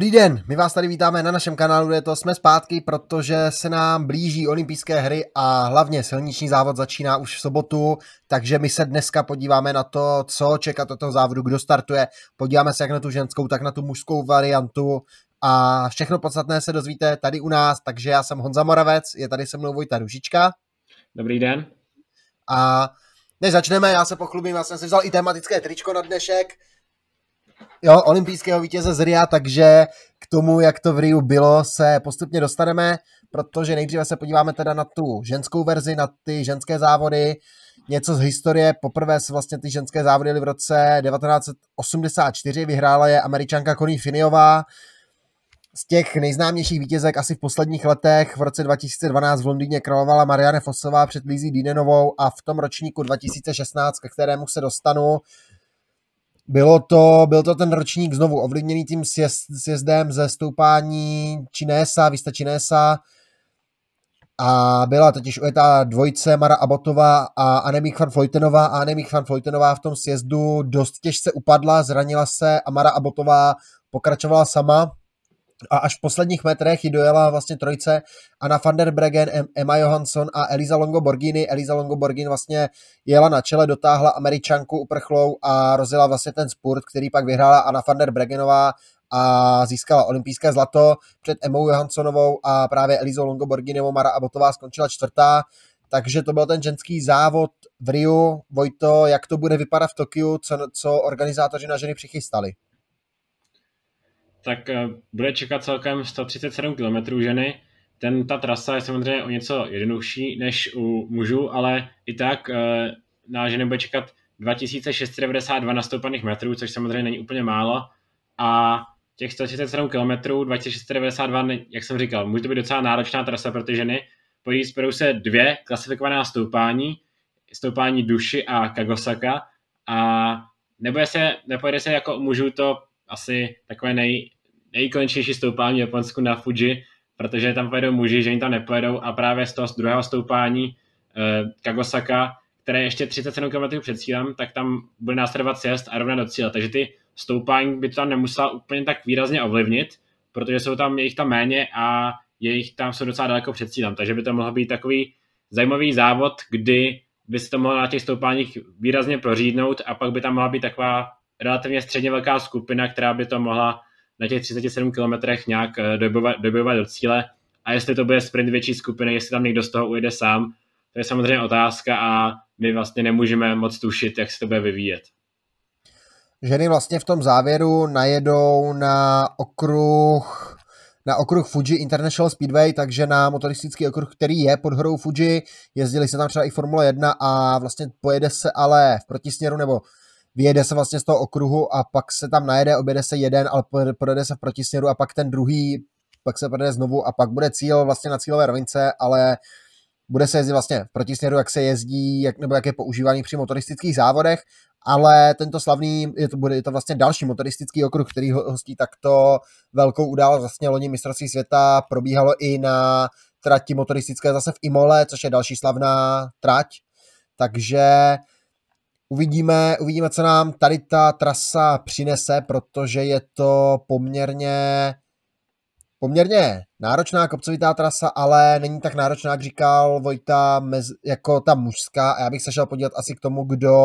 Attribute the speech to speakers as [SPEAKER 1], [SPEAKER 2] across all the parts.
[SPEAKER 1] Dobrý den, my vás tady vítáme na našem kanálu, je to jsme zpátky, protože se nám blíží olympijské hry a hlavně silniční závod začíná už v sobotu, takže my se dneska podíváme na to, co čekat od toho závodu, kdo startuje, podíváme se jak na tu ženskou, tak na tu mužskou variantu a všechno podstatné se dozvíte tady u nás, takže já jsem Honza Moravec, je tady se mnou Vojta Ružička.
[SPEAKER 2] Dobrý den.
[SPEAKER 1] A než začneme, já se pochlubím, já jsem si vzal i tematické tričko na dnešek, jo, olympijského vítěze z Ria, takže k tomu, jak to v Riu bylo, se postupně dostaneme, protože nejdříve se podíváme teda na tu ženskou verzi, na ty ženské závody, něco z historie. Poprvé se vlastně ty ženské závody v roce 1984, vyhrála je američanka Connie Finiová, z těch nejznámějších vítězek asi v posledních letech v roce 2012 v Londýně královala Marianne Fossová před Lizzie Dinenovou a v tom ročníku 2016, ke kterému se dostanu, bylo to, byl to ten ročník znovu ovlivněný tím sjezd, sjezdem ze stoupání Činésa, Vista Činésa a byla totiž ujetá dvojce Mara Abotová a Anemik van Floytenová a Anemik van Floytenová v tom sjezdu dost těžce upadla, zranila se a Mara Abotová pokračovala sama a až v posledních metrech ji dojela vlastně trojce Anna van der Bregen, Emma Johansson a Eliza Longo Borgini. Eliza Longo Borgini vlastně jela na čele, dotáhla američanku uprchlou a rozjela vlastně ten spurt, který pak vyhrála Anna van der Bregenová a získala olympijské zlato před Emou Johanssonovou a právě Elizou Longo Borginovou Mara Abotová skončila čtvrtá. Takže to byl ten ženský závod v Riu. Vojto, jak to bude vypadat v Tokiu, co, co organizátoři na ženy přichystali?
[SPEAKER 2] Tak eh, bude čekat celkem 137 km ženy. Ten, ta trasa je samozřejmě o něco jednodušší než u mužů, ale i tak eh, na ženy bude čekat 2692 nastoupaných metrů, což samozřejmě není úplně málo. A těch 137 km, 2692, jak jsem říkal, může to být docela náročná trasa pro ty ženy. Pojí se dvě klasifikované stoupání, stoupání Duši a Kagosaka a nebude se, nepojede se jako u mužů to asi takové nej, nejkonečnější stoupání v Japonsku na Fuji, protože tam pojedou muži, že jim tam nepojedou a právě z toho z druhého stoupání eh, Kagosaka, které je ještě 37 km před cílem, tak tam bude následovat sjezd a rovna do cíle. Takže ty stoupání by to tam nemusela úplně tak výrazně ovlivnit, protože jsou tam jejich tam méně a jejich tam jsou docela daleko před cílem. Takže by to mohlo být takový zajímavý závod, kdy by se to mohlo na těch stoupáních výrazně prořídnout a pak by tam mohla být taková relativně středně velká skupina, která by to mohla na těch 37 kilometrech nějak eh, dobojovat, do cíle. A jestli to bude sprint větší skupiny, jestli tam někdo z toho ujede sám, to je samozřejmě otázka a my vlastně nemůžeme moc tušit, jak se to bude vyvíjet.
[SPEAKER 1] Ženy vlastně v tom závěru najedou na okruh na okruh Fuji International Speedway, takže na motoristický okruh, který je pod horou Fuji. Jezdili se tam třeba i Formule 1 a vlastně pojede se ale v protisměru nebo vyjede se vlastně z toho okruhu a pak se tam najede, objede se jeden, ale projede se v protisměru a pak ten druhý, pak se projede znovu a pak bude cíl vlastně na cílové rovince, ale bude se jezdit vlastně v protisměru, jak se jezdí, jak, nebo jak je používání při motoristických závodech, ale tento slavný, je to, bude, je to vlastně další motoristický okruh, který hostí takto velkou událost, vlastně loni mistrovství světa probíhalo i na trati motoristické zase v Imole, což je další slavná trať, takže Uvidíme, uvidíme, co nám tady ta trasa přinese, protože je to poměrně poměrně náročná kopcovitá trasa, ale není tak náročná, jak říkal Vojta, mez, jako ta mužská. A já bych se šel podívat asi k tomu, kdo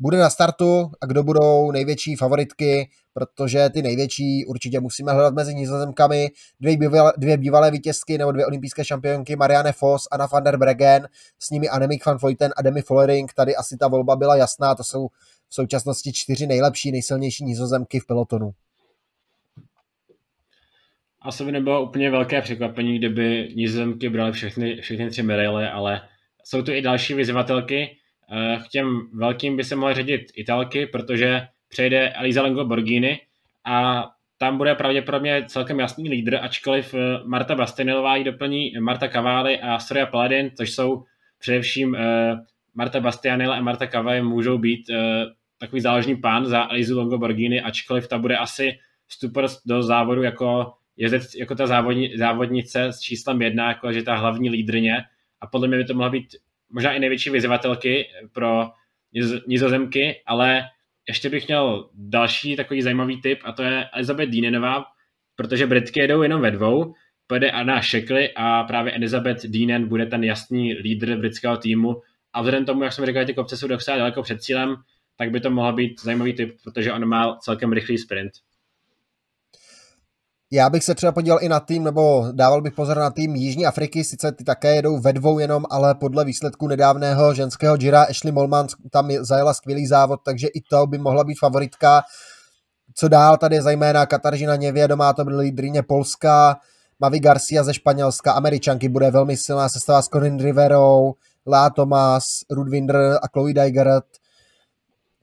[SPEAKER 1] bude na startu a kdo budou největší favoritky, protože ty největší určitě musíme hledat mezi nizozemkami. Dvě bývalé, dvě bývalé vítězky nebo dvě olympijské šampionky Marianne Foss, Anna van der Bregen, s nimi Annemiek van Vleuten a Demi Follering. Tady asi ta volba byla jasná, to jsou v současnosti čtyři nejlepší, nejsilnější nizozemky v pelotonu.
[SPEAKER 2] Asi by nebylo úplně velké překvapení, kdyby nizozemky brali všechny, všechny tři medaile, ale jsou tu i další vyzývatelky, Eh, k těm velkým by se mohly řadit Italky, protože přejde Elisa Lengo Borghini a tam bude pravděpodobně celkem jasný lídr, ačkoliv eh, Marta Bastianilová ji doplní Marta Cavalli a Soria Paladin, což jsou především eh, Marta Bastianila a Marta Cavalli můžou být takový záložní pán za Elizu Longo Borghini, ačkoliv ta bude asi vstupovat do závodu jako jezdec, jako ta závodni, závodnice s číslem jedna, jako že ta hlavní lídrně. A podle mě by to mohla být možná i největší vyzývatelky pro nizozemky, ale ještě bych měl další takový zajímavý tip a to je Elizabeth Dínenová, protože Britky jedou jenom ve dvou, pojede Anna Sheckley a právě Elizabeth Deanen bude ten jasný lídr britského týmu a vzhledem tomu, jak jsme říkali, ty kopce jsou docela daleko před cílem, tak by to mohla být zajímavý typ, protože on má celkem rychlý sprint.
[SPEAKER 1] Já bych se třeba podíval i na tým, nebo dával bych pozor na tým Jižní Afriky, sice ty také jedou ve dvou jenom, ale podle výsledku nedávného ženského Jira Ashley Molman tam zajela skvělý závod, takže i to by mohla být favoritka. Co dál, tady je zejména Kataržina Něvě, doma to byly lídrině Polska, Mavi Garcia ze Španělska, Američanky bude velmi silná sestava s Corin Riverou, Lá Thomas, Rudwinder a Chloe Dygert,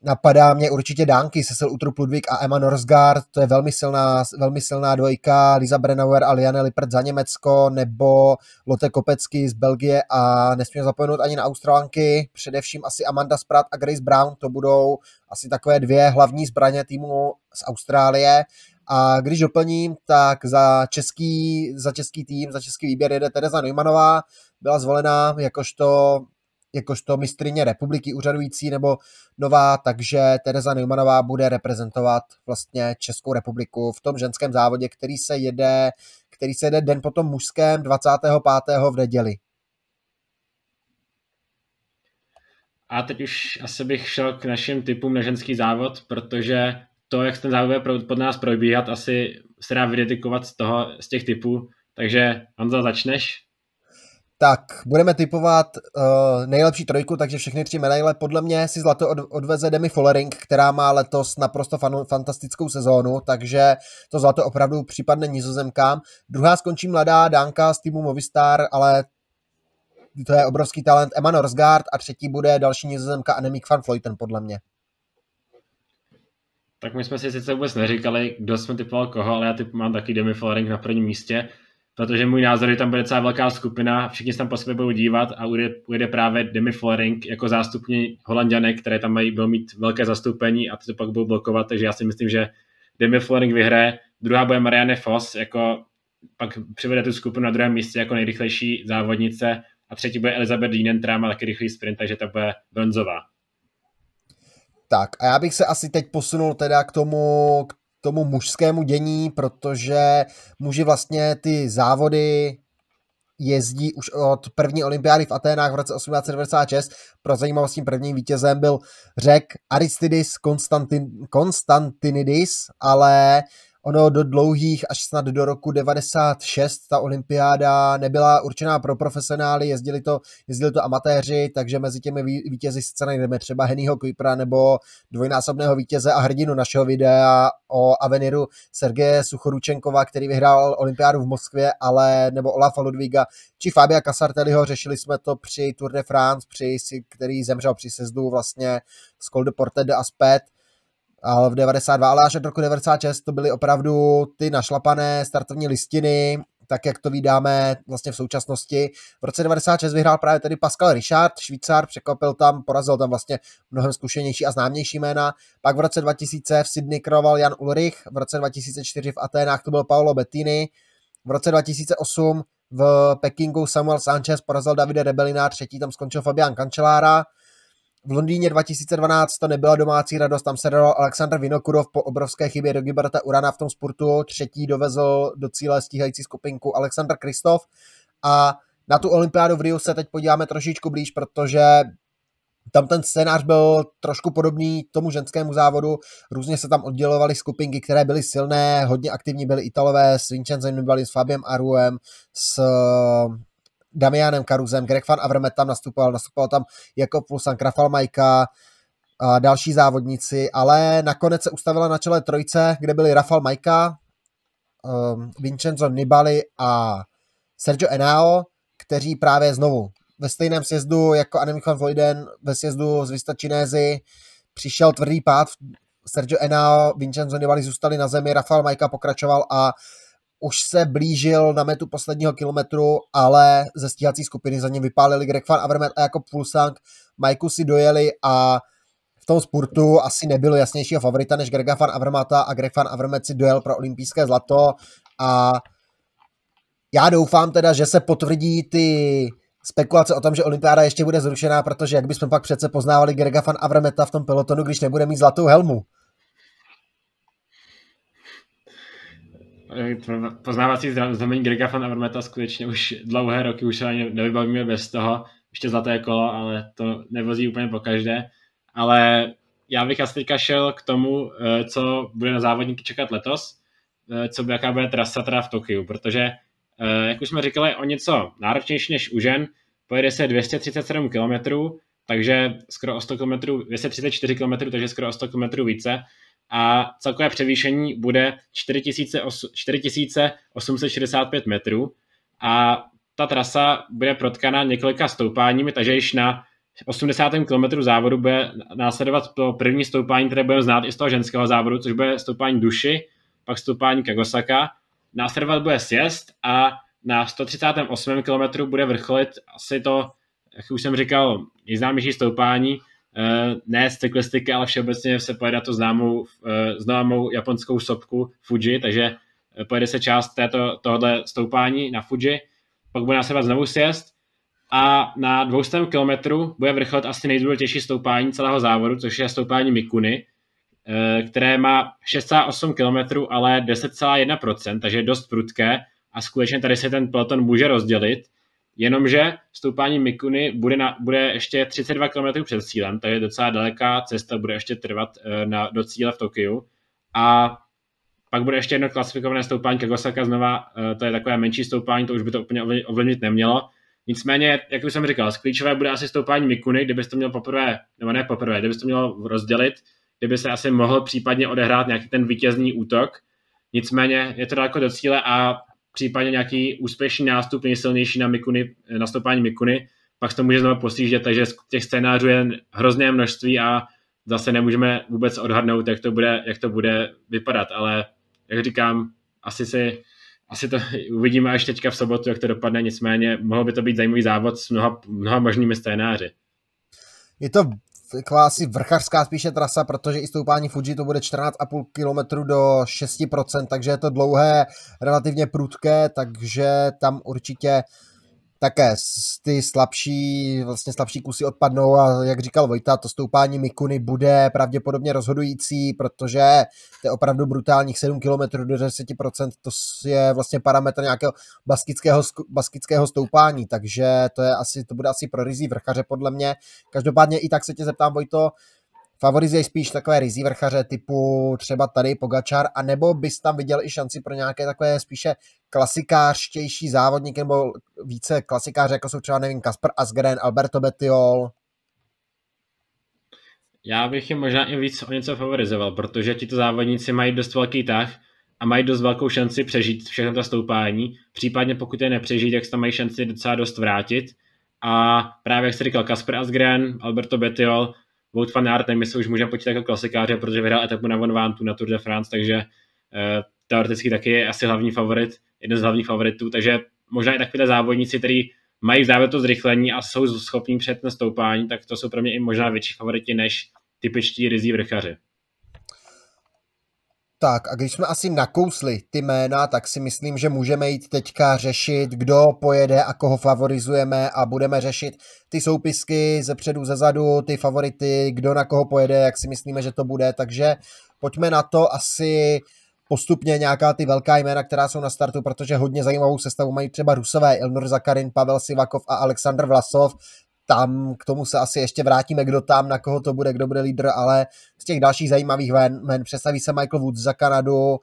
[SPEAKER 1] Napadá mě určitě Dánky, Cecil Utrup Ludvík a Emma Norsgaard, to je velmi silná, velmi silná dvojka, Lisa Brennauer a Liane Lippert za Německo, nebo Lotte Kopecky z Belgie a nesmíme zapomenout ani na Australanky, především asi Amanda Spratt a Grace Brown, to budou asi takové dvě hlavní zbraně týmu z Austrálie. A když doplním, tak za český, za český tým, za český výběr jede Tereza Neumannová, byla zvolena jakožto jakožto mistrině republiky úřadující nebo nová, takže Tereza Neumanová bude reprezentovat vlastně Českou republiku v tom ženském závodě, který se jede, který se jede den potom mužském 25. v neděli.
[SPEAKER 2] A teď už asi bych šel k našim typům na ženský závod, protože to, jak ten závod bude pod nás probíhat, asi se dá vydetikovat z toho, z těch typů. Takže Honza, začneš?
[SPEAKER 1] Tak, budeme typovat uh, nejlepší trojku, takže všechny tři medaile. Podle mě si zlato od, odveze Demi Follering, která má letos naprosto fan, fantastickou sezónu, takže to zlato opravdu připadne nizozemkám. Druhá skončí mladá Dánka z týmu Movistar, ale to je obrovský talent Emma Norsgaard a třetí bude další nizozemka Annemiek van Vleuten, podle mě.
[SPEAKER 2] Tak my jsme si sice vůbec neříkali, kdo jsme typoval koho, ale já typ mám taky Demi Follering na prvním místě protože můj názor je tam bude celá velká skupina, všichni se tam po sobě budou dívat a ujede, ujede právě Demi Follering jako zástupní holanděnek, které tam mají, budou mít velké zastoupení a ty to pak budou blokovat, takže já si myslím, že Demi Follering vyhraje. Druhá bude Marianne Foss, jako pak přivede tu skupinu na druhém místě jako nejrychlejší závodnice a třetí bude Elizabeth Deanen, která má taky rychlý sprint, takže to bude bronzová.
[SPEAKER 1] Tak a já bych se asi teď posunul teda k tomu, k tomu mužskému dění, protože muži vlastně ty závody jezdí už od první olympiády v Aténách v roce 1896. Pro zajímavost tím prvním vítězem byl řek Aristidis Konstantin, Konstantinidis, ale Ono do dlouhých, až snad do roku 96, ta olympiáda nebyla určená pro profesionály, jezdili to, jezdili to amatéři, takže mezi těmi vítězi sice najdeme třeba Hennyho Kuipera nebo dvojnásobného vítěze a hrdinu našeho videa o Aveniru Sergeje Suchoručenkova, který vyhrál olympiádu v Moskvě, ale nebo Olafa Ludviga, či Fabia Casartelliho, řešili jsme to při Tour de France, při, který zemřel při sezdu vlastně z Col de Porte de Aspet, ale v 92, ale až od roku 96 to byly opravdu ty našlapané startovní listiny, tak jak to vydáme vlastně v současnosti. V roce 96 vyhrál právě tedy Pascal Richard, Švýcar, překvapil tam, porazil tam vlastně mnohem zkušenější a známější jména. Pak v roce 2000 v Sydney kroval Jan Ulrich, v roce 2004 v Aténách to byl Paolo Bettini, v roce 2008 v Pekingu Samuel Sanchez porazil Davide Rebelina, třetí tam skončil Fabian Cancellara, v Londýně 2012 to nebyla domácí radost, tam se dal Aleksandr Vinokurov po obrovské chybě do Gibralta Urana v tom sportu, třetí dovezl do cíle stíhající skupinku Aleksandr Kristof a na tu olympiádu v Rio se teď podíváme trošičku blíž, protože tam ten scénář byl trošku podobný tomu ženskému závodu. Různě se tam oddělovaly skupinky, které byly silné, hodně aktivní byly Italové s Vincenzem Nibali, s Fabiem Aruem, s Damianem Karuzem, Greg Van Avermet tam nastupoval, nastupoval tam jako Pulsan Krafal Majka, a další závodníci, ale nakonec se ustavila na čele trojce, kde byli Rafal Majka, um, Vincenzo Nibali a Sergio Enao, kteří právě znovu ve stejném sjezdu jako Annemiek van Vleuden, ve sjezdu z Vistačinézy přišel tvrdý pád, Sergio Enao, Vincenzo Nibali zůstali na zemi, Rafal Majka pokračoval a už se blížil na metu posledního kilometru, ale ze stíhací skupiny za ním vypálili Greg Van Avermaet a jako Pulsang. Majku si dojeli a v tom spurtu asi nebylo jasnějšího favorita než Grega Van Avermata a Greg Van Avermaet si dojel pro olympijské zlato a já doufám teda, že se potvrdí ty spekulace o tom, že olympiáda ještě bude zrušená, protože jak bychom pak přece poznávali Grega Van Avermeta v tom pelotonu, když nebude mít zlatou helmu.
[SPEAKER 2] Poznávací znamení Grega van Avermeta skutečně už dlouhé roky, už ani nevybavíme bez toho, ještě zlaté kolo, ale to nevozí úplně po každé. Ale já bych asi teďka šel k tomu, eh, co bude na závodníky čekat letos, eh, co by, jaká bude trasa teda v Tokiu, protože, eh, jak už jsme říkali, o něco náročnější než u žen, pojede se 237 km, takže skoro o 100 km, 234 km, takže skoro o 100 km více a celkové převýšení bude 4865 metrů a ta trasa bude protkaná několika stoupáními, takže již na 80. km závodu bude následovat to první stoupání, které budeme znát i z toho ženského závodu, což bude stoupání Duši, pak stoupání Kagosaka. Následovat bude sjezd a na 138. km bude vrcholit asi to, jak už jsem říkal, nejznámější stoupání, ne z cyklistiky, ale všeobecně se pojede to známou, eh, známou japonskou sopku Fuji, takže eh, pojede se část této, tohohle stoupání na Fuji, pak bude následovat znovu sjezd a na 200 kilometru bude vrcholit asi nejdůležitější stoupání celého závodu, což je stoupání Mikuny, které má 6,8 km, ale 10,1%, takže je dost prudké a skutečně tady se ten peloton může rozdělit, jenomže stoupání Mikuny bude, na, bude ještě 32 km před cílem, takže docela daleká cesta bude ještě trvat eh, na, do cíle v Tokiu a pak bude ještě jedno klasifikované stoupání Kagosaka znova, eh, to je takové menší stoupání, to už by to úplně ovlivnit nemělo. Nicméně, jak už jsem říkal, klíčové bude asi stoupání Mikuny, kdybyste to měl poprvé, nebo ne poprvé, kdybyste to měl rozdělit, kdyby se asi mohl případně odehrát nějaký ten vítězný útok. Nicméně je to daleko do cíle a případně nějaký úspěšný nástup nejsilnější na, Mikuny, na stoupání Mikuny, pak se to může znovu posížet, takže těch scénářů je hrozné množství a zase nemůžeme vůbec odhadnout, jak to bude, jak to bude vypadat, ale jak říkám, asi si asi to uvidíme až teďka v sobotu, jak to dopadne, nicméně mohl by to být zajímavý závod s mnoha, mnoha možnými scénáři.
[SPEAKER 1] Je to taková asi vrchařská spíše trasa, protože i stoupání Fuji to bude 14,5 km do 6%, takže je to dlouhé, relativně prudké, takže tam určitě také ty slabší, vlastně slabší kusy odpadnou a jak říkal Vojta, to stoupání Mikuny bude pravděpodobně rozhodující, protože to je opravdu brutálních 7 km do 10%, to je vlastně parametr nějakého baskického, baskického stoupání, takže to, je asi, to bude asi pro rizí vrchaře podle mě. Každopádně i tak se tě zeptám, Vojto, favorizuje spíš takové rizí vrchaře typu třeba tady Pogačar, anebo bys tam viděl i šanci pro nějaké takové spíše klasikářštější závodníky nebo více klasikáře, jako jsou třeba, nevím, Kasper Asgren, Alberto Bettiol?
[SPEAKER 2] Já bych je možná i víc o něco favorizoval, protože tito závodníci mají dost velký tah a mají dost velkou šanci přežít všechno to stoupání. Případně pokud je nepřežít, tak se tam mají šanci docela dost vrátit. A právě jak jste říkal, Kasper Asgren, Alberto Bettiol, Wout van Aert, my se už můžeme počítat jako klasikáře, protože vyhrál etapu na Von Vantu na Tour de France, takže eh, teoreticky taky je asi hlavní favorit, jeden z hlavních favoritů, takže možná i takovýhle závodníci, kteří mají v závěru to zrychlení a jsou schopní před na stoupání, tak to jsou pro mě i možná větší favoriti než typičtí rizí vrchaři.
[SPEAKER 1] Tak a když jsme asi nakousli ty jména, tak si myslím, že můžeme jít teďka řešit, kdo pojede a koho favorizujeme a budeme řešit ty soupisky ze předu, ze zadu, ty favority, kdo na koho pojede, jak si myslíme, že to bude, takže pojďme na to asi postupně nějaká ty velká jména, která jsou na startu, protože hodně zajímavou sestavu mají třeba Rusové, Ilnur Zakarin, Pavel Sivakov a Aleksandr Vlasov, tam k tomu se asi ještě vrátíme, kdo tam, na koho to bude, kdo bude lídr, ale z těch dalších zajímavých men představí se Michael Woods za Kanadu,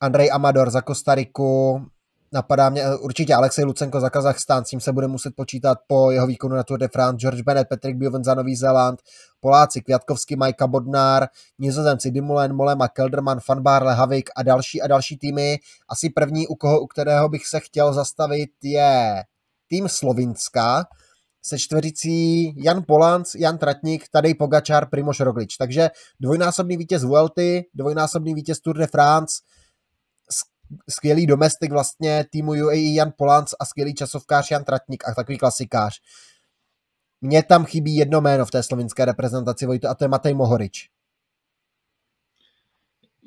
[SPEAKER 1] Andrej Amador za Kostariku, napadá mě určitě Alexej Lucenko za Kazachstán, s tím se bude muset počítat po jeho výkonu na Tour de France, George Bennett, Patrick Bioven za Nový Zéland, Poláci Květkovský, Majka Bodnár, Nizozemci Dimulen, Molema, Kelderman, Van Barle, Havik a další a další týmy. Asi první, u, koho, u kterého bych se chtěl zastavit, je tým Slovinska, se čtvericí Jan Polanc, Jan Tratník, Tadej Pogačar, Primoš Roglič. Takže dvojnásobný vítěz Vuelty, dvojnásobný vítěz Tour de France, skvělý domestik vlastně týmu UAE Jan Polanc a skvělý časovkář Jan Tratník a takový klasikář. Mně tam chybí jedno jméno v té slovinské reprezentaci, Vojto, a to je Matej Mohorič.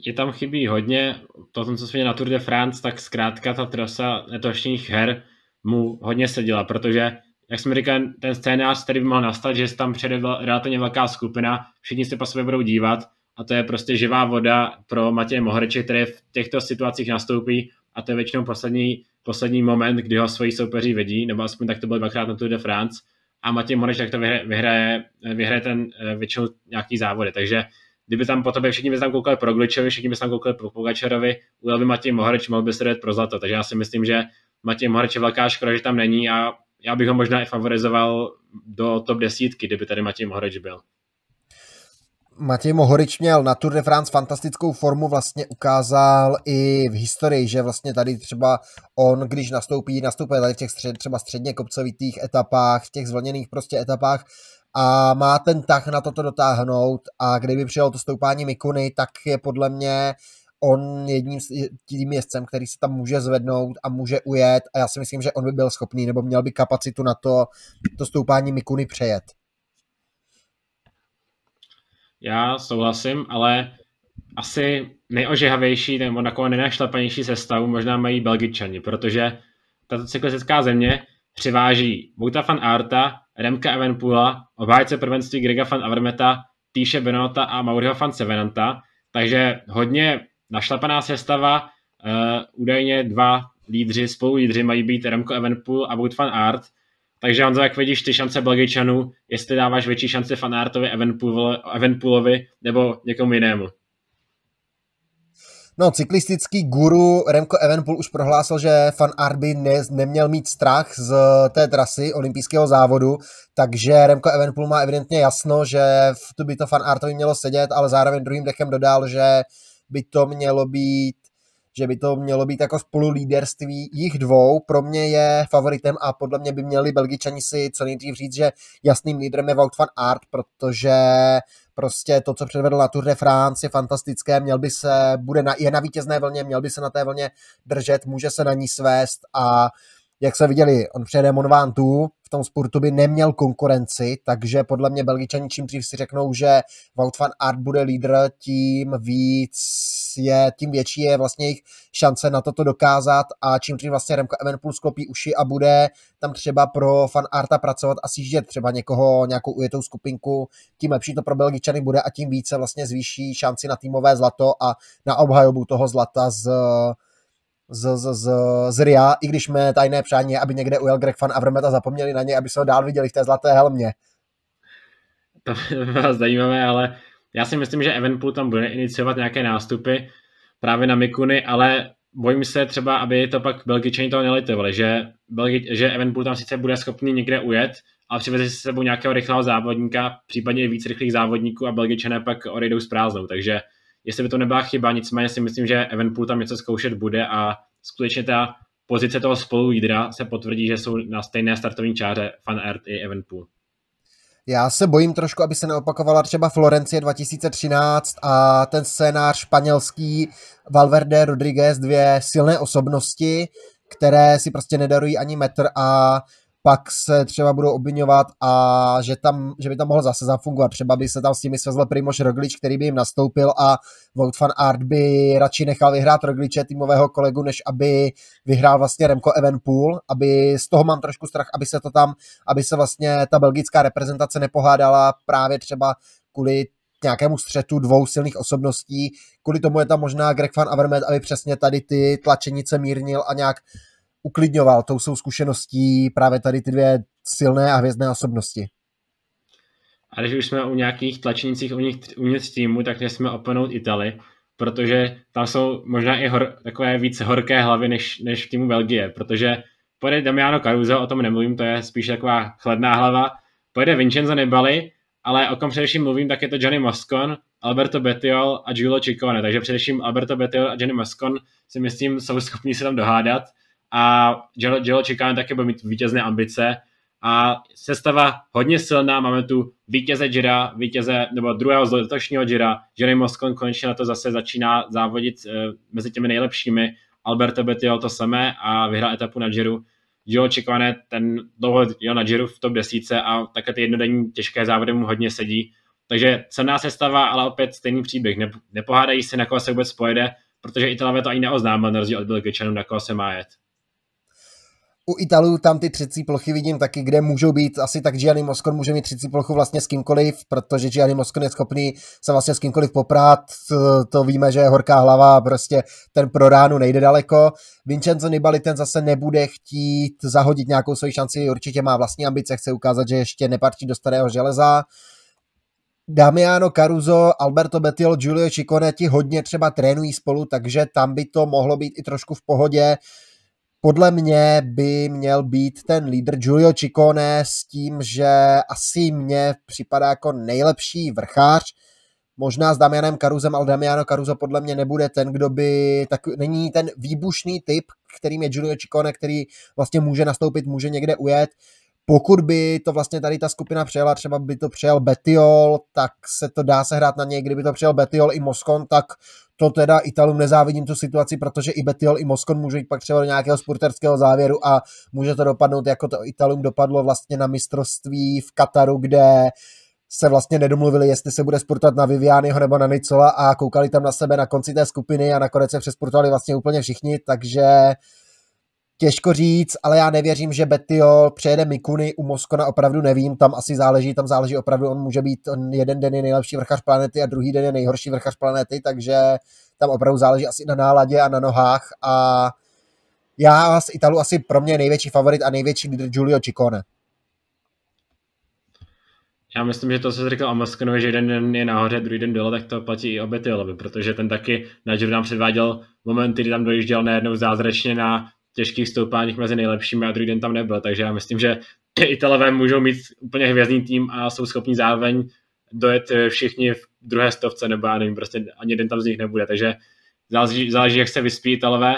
[SPEAKER 2] Je tam chybí hodně, to, co se na Tour de France, tak zkrátka ta trasa letošních her mu hodně seděla, protože jak jsme říkali, ten scénář, který by mohl nastat, že tam přijde relativně velká skupina, všichni se po sobě budou dívat, a to je prostě živá voda pro Matěje Mohreče, který v těchto situacích nastoupí. A to je většinou poslední, poslední moment, kdy ho svoji soupeři vedí, nebo aspoň tak to bylo dvakrát na Tour de France. A Matěj Mohreč tak to vyhraje, vyhraje, vyhraje ten eh, většinou nějaký závody, takže kdyby tam po tobě všichni by tam koukali pro Gličovi, všichni by tam koukali pro Pogačarovi, ujel by Matěj Mohreč, mohl by se dát pro zlato, takže já si myslím, že Matěj Mohreč je velká škoda, že tam není. A já bych ho možná i favorizoval do top desítky, kdyby tady Matěj Mohorič byl.
[SPEAKER 1] Matěj Mohorič měl na Tour de France fantastickou formu, vlastně ukázal i v historii, že vlastně tady třeba on, když nastoupí, nastoupí tady v těch střed, třeba středně kopcovitých etapách, v těch zvlněných prostě etapách a má ten tah na toto dotáhnout a kdyby přijel to stoupání Mikuny, tak je podle mě on jedním tím jezdcem, který se tam může zvednout a může ujet a já si myslím, že on by byl schopný nebo měl by kapacitu na to, to stoupání Mikuny přejet.
[SPEAKER 2] Já souhlasím, ale asi nejožehavější nebo takovou nenašlapanější sestavu možná mají Belgičani, protože tato cyklistická země přiváží Vouta van Arta, Remka Evenpula, obhájce prvenství Grega van Avermeta, Týše Benota a Mauriho van Sevenanta, takže hodně našlapaná sestava, uh, údajně dva lídři, spolu lídři mají být Remco Evenpool a Wout van Aert, takže Honzo, jak vidíš ty šance Belgičanů, jestli dáváš větší šance van Aertovi, Evenpoolovi nebo někomu jinému?
[SPEAKER 1] No, cyklistický guru Remco Evenpool už prohlásil, že Van Aert by ne, neměl mít strach z té trasy olympijského závodu, takže Remco Evenpool má evidentně jasno, že to by to Van Aertovi mělo sedět, ale zároveň druhým dechem dodal, že by to mělo být že by to mělo být jako spolulíderství jich dvou. Pro mě je favoritem a podle mě by měli Belgičani si co nejdřív říct, že jasným lídrem je Wout van Aert, protože prostě to, co předvedl na Tour de France je fantastické, měl by se, bude na, je na vítězné vlně, měl by se na té vlně držet, může se na ní svést a jak se viděli, on přijede Mont Ventoux, v tom sportu by neměl konkurenci, takže podle mě Belgičani čím dřív si řeknou, že Wout van Aert bude lídr, tím víc je, tím větší je vlastně jejich šance na toto dokázat a čím dřív vlastně Remco Evenpool sklopí uši a bude tam třeba pro fan Arta pracovat a sjíždět třeba někoho, nějakou ujetou skupinku, tím lepší to pro Belgičany bude a tím více vlastně zvýší šanci na týmové zlato a na obhajobu toho zlata z z, z, z, z RIA, i když mé tajné přání aby někde ujel Greg Van Avermaet a zapomněli na něj, aby se ho dál viděli v té zlaté helmě.
[SPEAKER 2] To bylo zajímavé, ale já si myslím, že Evenpool tam bude iniciovat nějaké nástupy právě na Mikuny, ale bojím se třeba, aby to pak Belgičani toho nelitovali, že, Belgi, že Evenpool tam sice bude schopný někde ujet, ale přiveze si sebou nějakého rychlého závodníka, případně víc rychlých závodníků a Belgičané pak odejdou s prázdnou. Takže jestli by to nebyla chyba, nicméně si myslím, že Evenpool tam něco zkoušet bude a skutečně ta pozice toho spolulídra se potvrdí, že jsou na stejné startovní čáře Fan Aert i Evenpool.
[SPEAKER 1] Já se bojím trošku, aby se neopakovala třeba Florencie 2013 a ten scénář španělský Valverde, Rodriguez, dvě silné osobnosti, které si prostě nedarují ani metr a pak se třeba budou obvinovat a že, tam, že by tam mohl zase zafungovat. Třeba by se tam s nimi svezl Primož Roglič, který by jim nastoupil a Wout van Aert by radši nechal vyhrát Rogliče týmového kolegu, než aby vyhrál vlastně Remco Evenpool, aby z toho mám trošku strach, aby se to tam, aby se vlastně ta belgická reprezentace nepohádala právě třeba kvůli nějakému střetu dvou silných osobností. Kvůli tomu je tam možná Greg van Avermaet, aby přesně tady ty tlačenice mírnil a nějak uklidňoval tou svou zkušeností právě tady ty dvě silné a hvězdné osobnosti.
[SPEAKER 2] A když už jsme u nějakých tlačnících uvnitř týmu, tak jsme openout Itali, protože tam jsou možná i hor, takové víc horké hlavy než, než v týmu Belgie, protože pojede Damiano Caruso, o tom nemluvím, to je spíš taková chladná hlava, pojede Vincenzo Nibali, ale o kom především mluvím, tak je to Johnny Moscon, Alberto Bettiol a Giulio Ciccone, takže především Alberto Bettiol a Johnny Moscon si myslím jsou schopni se tam dohádat a Joe Chicane taky bude mít vítězné ambice a sestava hodně silná, máme tu vítěze Jira, vítěze, nebo druhého z letošního Jira, Jerry Moscon konečně na to zase začíná závodit e, mezi těmi nejlepšími, Alberto Bettiol to samé a vyhrál etapu na Jiru. Joe Chicane, ten dlouho jel na Jiru v top desíce a také ty jednodenní těžké závody mu hodně sedí. Takže silná sestava, ale opět stejný příběh. Nepohádají se, na koho se vůbec pojede, protože Italové to ani neoznámil, na rozdíl od Belgičanů, na koho se má jet.
[SPEAKER 1] U Italů tam ty třecí plochy vidím taky, kde můžou být, asi tak Gianni Moscon může mít třecí plochu vlastně s kýmkoliv, protože Gianni Moscon je schopný se vlastně s kýmkoliv poprát, to, víme, že je horká hlava a prostě ten pro ránu nejde daleko. Vincenzo Nibali ten zase nebude chtít zahodit nějakou svoji šanci, určitě má vlastní ambice, chce ukázat, že ještě nepatří do starého železa. Damiano Caruso, Alberto Bettiol, Giulio Ciccone ti hodně třeba trénují spolu, takže tam by to mohlo být i trošku v pohodě podle mě by měl být ten lídr Giulio Ciccone s tím, že asi mě připadá jako nejlepší vrchář, možná s Damianem Karuzem, ale Damiano Caruso podle mě nebude ten, kdo by, tak není ten výbušný typ, kterým je Giulio Ciccone, který vlastně může nastoupit, může někde ujet. Pokud by to vlastně tady ta skupina přijela, třeba by to přijel Betiol, tak se to dá se hrát na něj, kdyby to přijel Betiol i Moskon, tak to teda Italům nezávidím tu situaci, protože i Betiol, i Moskon může jít pak třeba do nějakého sporterského závěru a může to dopadnout, jako to Italům dopadlo vlastně na mistrovství v Kataru, kde se vlastně nedomluvili, jestli se bude sportovat na Vivianiho nebo na Nicola a koukali tam na sebe na konci té skupiny a nakonec se přesportovali vlastně úplně všichni, takže Těžko říct, ale já nevěřím, že Betiol přejede Mikuny u Moskona, opravdu nevím, tam asi záleží, tam záleží opravdu, on může být on jeden den je nejlepší vrchař planety a druhý den je nejhorší vrchař planety, takže tam opravdu záleží asi na náladě a na nohách a já z Italu asi pro mě největší favorit a největší lídr Giulio Ciccone.
[SPEAKER 2] Já myslím, že to, co jsi říkal o Moskonovi, že jeden den je nahoře, druhý den dole, tak to platí i o Betiolovi, protože ten taky na Giro nám předváděl momenty, kdy tam dojížděl najednou zázračně na těžkých stoupáních mezi nejlepšími a druhý den tam nebyl, takže já myslím, že Italové můžou mít úplně hvězdný tým a jsou schopni zároveň dojet eh, všichni v druhé stovce, nebo já nevím, prostě ani jeden tam z nich nebude, takže záleží, záleží jak se vyspí Italové.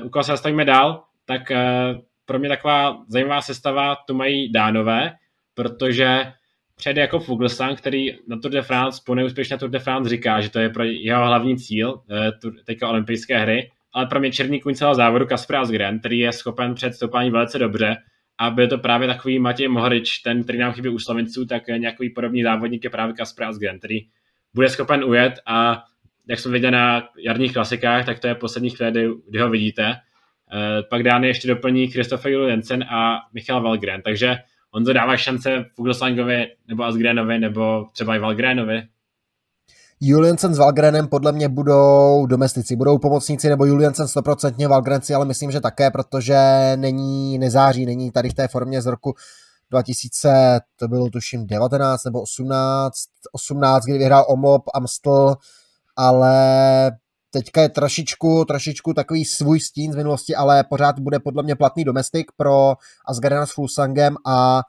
[SPEAKER 2] Uh, u se zastavíme dál, tak uh, pro mě taková zajímavá sestava tu mají Dánové, protože před jako Fuglsang, který na Tour de France, po neúspěšné Tour de France říká, že to je pro jeho hlavní cíl, teďka olympijské hry, ale pro mě černý kůň celého závodu Kasper Asgren, který je schopen před stoupání velice dobře a byl to právě takový Matěj Mohorič, ten, který nám chybí u Slovenců, tak nějaký podobný závodník je právě Kasper Asgren, který bude schopen ujet a jak jsme viděli na jarních klasikách, tak to je poslední chvíle, kdy, kdy ho vidíte. E, pak dány ještě doplní Julian Jensen a Michal Valgren, takže on to dává šance Fuglsangovi nebo Asgrenovi nebo třeba i Valgrenovi,
[SPEAKER 1] Juliansen s Valgrenem podle mě budou domestici, budou pomocníci, nebo Juliansen 100% Valgrenci, ale myslím, že také, protože není, nezáří, není tady v té formě z roku 2000, to bylo tuším 19 nebo 18, 18, kdy vyhrál Omlop, Amstel, ale teďka je trošičku, trošičku takový svůj stín z minulosti, ale pořád bude podle mě platný domestik pro Asgarena s Fulsangem a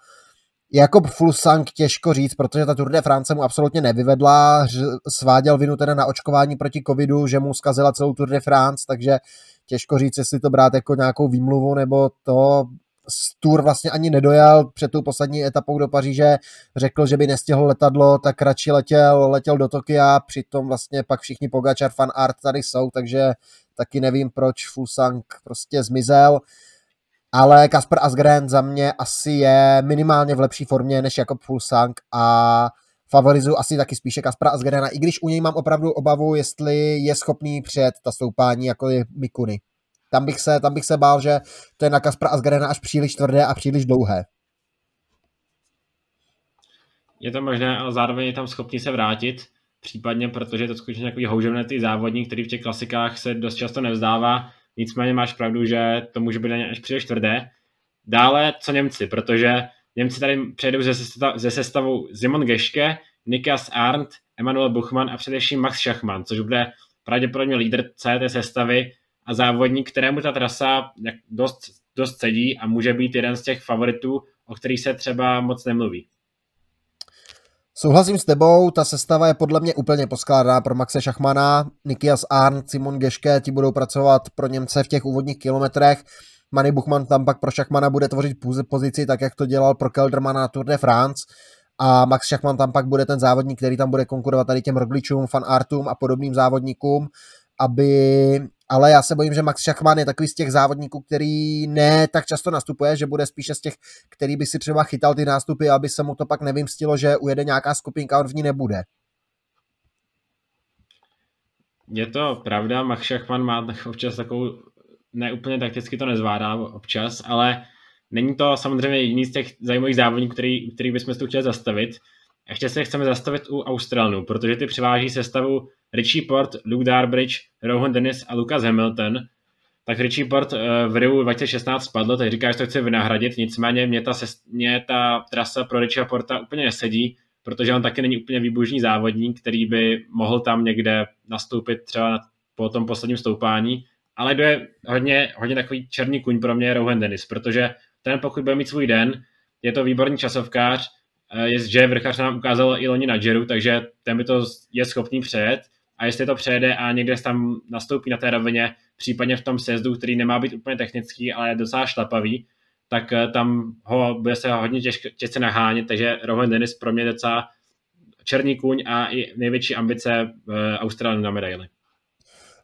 [SPEAKER 1] Jakob Fulsang těžko říct, protože ta Tour de France mu absolutně nevyvedla, sváděl vinu teda na očkování proti covidu, že mu zkazila celou Tour de France, takže těžko říct, jestli to brát jako nějakou výmluvu, nebo to. Tour vlastně ani nedojel. Před tou poslední etapou do Paříže, řekl, že by nestihl letadlo, tak radši letěl, letěl do Tokia, přitom vlastně pak všichni Pogačar, Fan Art tady jsou, takže taky nevím, proč Fulsang prostě zmizel ale Kasper Asgren za mě asi je minimálně v lepší formě než Jakob Fulsang a favorizuju asi taky spíše Kaspra Asgrena, i když u něj mám opravdu obavu, jestli je schopný přijet ta stoupání, jako je Mikuny. Tam bych se, tam bych se bál, že to je na Kaspra Asgrena až příliš tvrdé a příliš dlouhé.
[SPEAKER 2] Je to možné, ale zároveň je tam schopný se vrátit, případně protože je to skutečně takový houževnatý závodník, který v těch klasikách se dost často nevzdává Nicméně máš pravdu, že to může být až příliš tvrdé. Dále, co Němci, protože Němci tady přejdou ze, sestav, ze sestavu Simon Geške, Nikas Arndt, Emanuel Buchmann a především Max Schachmann, což bude pravděpodobně lídr celé té sestavy a závodník, kterému ta trasa dost, dost sedí a může být jeden z těch favoritů, o kterých se třeba moc nemluví.
[SPEAKER 1] Souhlasím s tebou, ta sestava je podle mě úplně poskládaná pro Maxe Šachmana, Nikias Arn, Simon Geške, ti budou pracovat pro Němce v těch úvodních kilometrech. Manny Buchmann tam pak pro Šachmana bude tvořit pozici, tak jak to dělal pro Keldermana na Tour de France. A Max Schachmann tam pak bude ten závodník, který tam bude konkurovat tady těm Rogličům, Fan Artům a podobným závodníkům, aby ale já se bojím, že Max Schachmann je takový z těch závodníků, který ne tak často nastupuje, že bude spíše z těch, který by si třeba chytal ty nástupy, aby se mu to pak nevymstilo, že ujede nějaká skupinka a on v ní nebude.
[SPEAKER 2] Je to pravda, Max Schachmann má občas takovou ne úplně takticky to nezvládá občas, ale není to samozřejmě jediný z těch zajímavých závodníků, který, který bychom tu chtěli zastavit. Ještě se chceme zastavit u Australanu, protože ty převáží sestavu Richie Port, Luke Darbridge, Rohan Dennis a Lucas Hamilton. Tak Richie Port eh, v Riu 2016 spadl, tak říká, že to chce vynahradit, nicméně mě ta, mě ta trasa pro Richie Porta úplně nesedí, protože on taky není úplně výbužný závodník, který by mohl tam někde nastoupit třeba po tom posledním stoupání, ale kdo je hodně, hodně takový černý kuň pro mě je Rowan Dennis, protože ten pokud bude mít svůj den, je to výborný časovkář, že vrchař nám ukázal i loni na Jeru, takže ten by to je schopný přejet a jestli to přejede a někde tam nastoupí na té rovině, případně v tom sjezdu, který nemá být úplně technický, ale je docela šlapavý, tak eh, tam ho bude se hodně těžko, těžce nahánět, takže Rowan Dennis pro mě docela černý kůň a i největší ambice uh, Australii na medaily.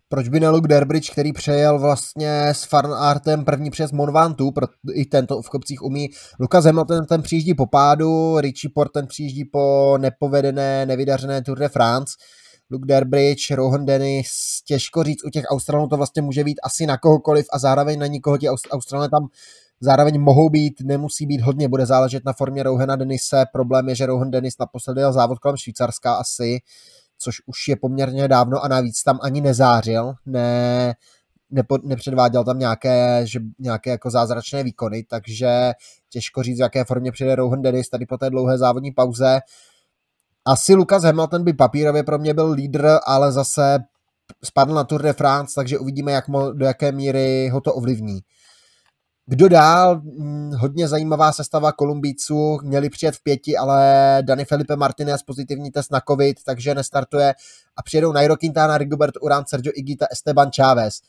[SPEAKER 1] Proč by ne Luke Derbridge, který přejel vlastně s Farnartem první přes Monvantu, i tento v kopcích umí. Lucas Hamilton ten přijíždí po pádu, Richie Port ten přijíždí po nepovedené, nevydařené Tour de France. Luke Derbridge, Rohan Dennis, těžko říct, u těch Australanů to vlastně může být asi na kohokoliv a zároveň na nikoho ti Australané tam zároveň mohou být, nemusí být hodně, bude záležet na formě Rohana Denise. Problém je, že Rohan Dennis naposledy jel závod kolem Švýcarska asi, což už je poměrně dávno a navíc tam ani nezářil, ne, nepo, nepředváděl tam nějaké, že, nějaké jako zázračné výkony, takže těžko říct, v jaké formě přijde Rohan Dennis tady po té dlouhé závodní pauze. Asi Lucas Hamilton by papírově pro mě byl lídr, ale zase spadl na Tour de France, takže uvidíme, jak mo, do jaké míry ho to ovlivní. Kdo dál? Hmm, hodně zajímavá sestava Kolumbíců. Měli přijet v pěti, ale Dani Felipe Martinez pozitivní test na covid, takže nestartuje a přijedou Nairo Quintana, Rigobert Urán, Sergio Igita, Esteban Chávez.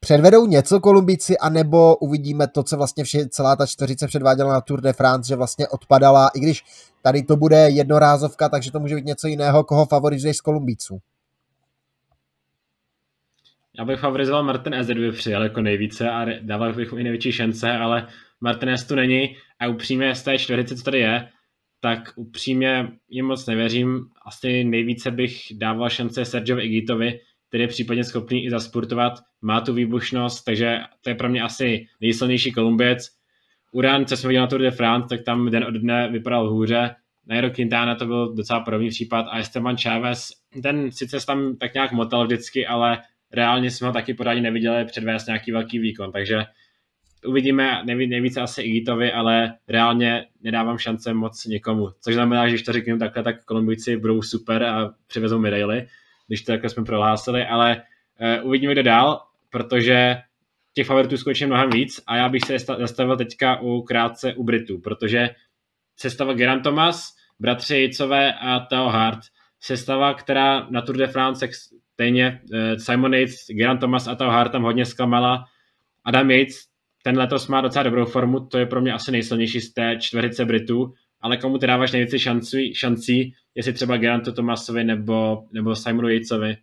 [SPEAKER 1] Předvedou něco Kolumbíci, anebo uvidíme to, co vlastně vše, celá ta čtveřice předváděla na Tour de France, že vlastně odpadala, i když tady to bude jednorázovka, takže to může být něco jiného, koho favorizuješ z Kolumbíců.
[SPEAKER 2] Já bych favorizoval Martin by přijel jako nejvíce a dával bych mu i největší šance, ale Martinez tu není a upřímně z té čtveřice, co tady je, tak upřímně jim moc nevěřím. Asi nejvíce bych dával šance Sergio Igitovi, který je případně schopný i zasportovat, má tu výbušnost, takže to je pro mě asi nejsilnější Kolumbiec. Uran, co jsme viděli na Tour de France, tak tam den od dne vypadal hůře. Nairo Quintana to byl docela podobný případ a Esteban Chávez, ten sice tam tak nějak motel vždycky, ale reálně jsme ho taky pořádně neviděli předvést nějaký velký výkon, takže uvidíme nejvíce asi Igitovi, ale reálně nedávám šance moc někomu. Což znamená, že když to řeknu takhle, tak Kolumbujci budou super a přivezou medaily, když to takhle jsme prohlásili, ale uh, uvidíme, kdo dál, protože těch favoritů skutečně mnohem víc a já bych se zastavil teďka u krátce u Britů, protože sestava Geran Thomas, bratři Jicové a Theo Hart, sestava, která na Tour de France stejně uh, Simon Yates, Geraint Thomas a Tao Hart tam hodně zklamala. Adam Yates, ten letos má docela dobrou formu, to je pro mě asi nejsilnější z té čtverice Britů, ale komu ty dáváš nejvíce šancí, šancí jestli třeba Gerantu Thomasovi nebo, nebo Simonu Yatesovi?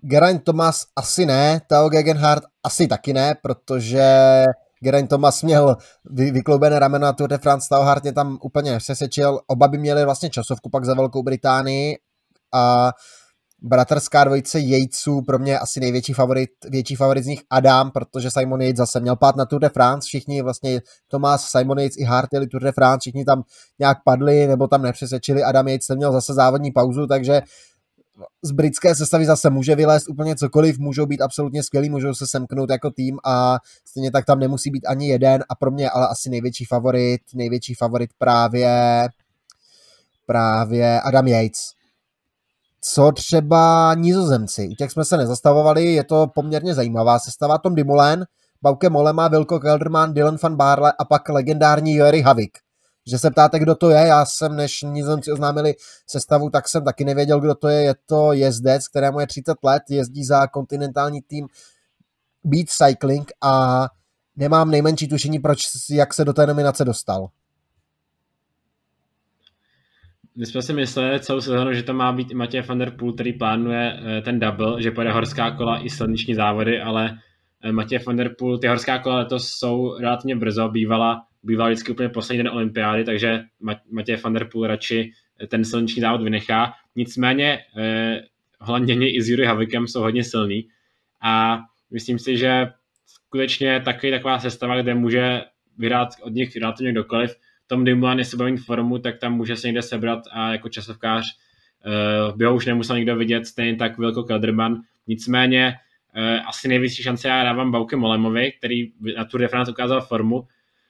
[SPEAKER 1] Geraint Thomas asi ne, Tao Gegenhardt asi taky ne, protože Geraint Thomas měl vy, vykloubené rameno na Tour de France, Tao Hart mě tam úplně přesvědčil, oba by měli vlastně časovku pak za Velkou Británii a bratrská dvojice Jejců pro mě asi největší favorit, větší favorit z nich Adam, protože Simon Yates zase měl pát na Tour de France, všichni vlastně Tomás, Simon Yates i Hart jeli Tour de France, všichni tam nějak padli nebo tam nepřesvědčili, Adam Yates měl zase závodní pauzu, takže z britské sestavy zase může vylézt úplně cokoliv, můžou být absolutně skvělí, můžou se semknout jako tým a stejně tak tam nemusí být ani jeden a pro mě ale asi největší favorit, největší favorit právě právě Adam Yates co třeba nizozemci. U těch jsme se nezastavovali, je to poměrně zajímavá sestava. Tom Dumoulin, Bauke Molema, Vilko Kelderman, Dylan van Barle a pak legendární Jori Havik. Že se ptáte, kdo to je, já jsem, než nizozemci oznámili sestavu, tak jsem taky nevěděl, kdo to je. Je to jezdec, kterému je 30 let, jezdí za kontinentální tým Beat Cycling a nemám nejmenší tušení, proč, jak se do té nominace dostal.
[SPEAKER 2] My jsme si mysleli celou sezónu, že to má být i Matěj van der Poel, který plánuje eh, ten double, že pojede horská kola i silniční závody, ale eh, Matěj van der Poel, ty horská kola letos jsou relativně brzo, bývala, bývala vždycky úplně poslední den olympiády, takže Matěj van der Poel radši eh, ten silniční závod vynechá. Nicméně hlavně i s Jury Havikem jsou hodně silný a myslím si, že skutečně taky taková sestava, kde může vyhrát od nich relativně kdokoliv. Tom Dumoulin, jestli bude mít formu, tak tam může se někde sebrat a jako časovkář uh, by ho už nemusel nikdo vidět, stejně tak Vilko Kelderman. Nicméně uh, asi nejvyšší šance já dávám Bauke Molemovi, který na Tour de France ukázal formu,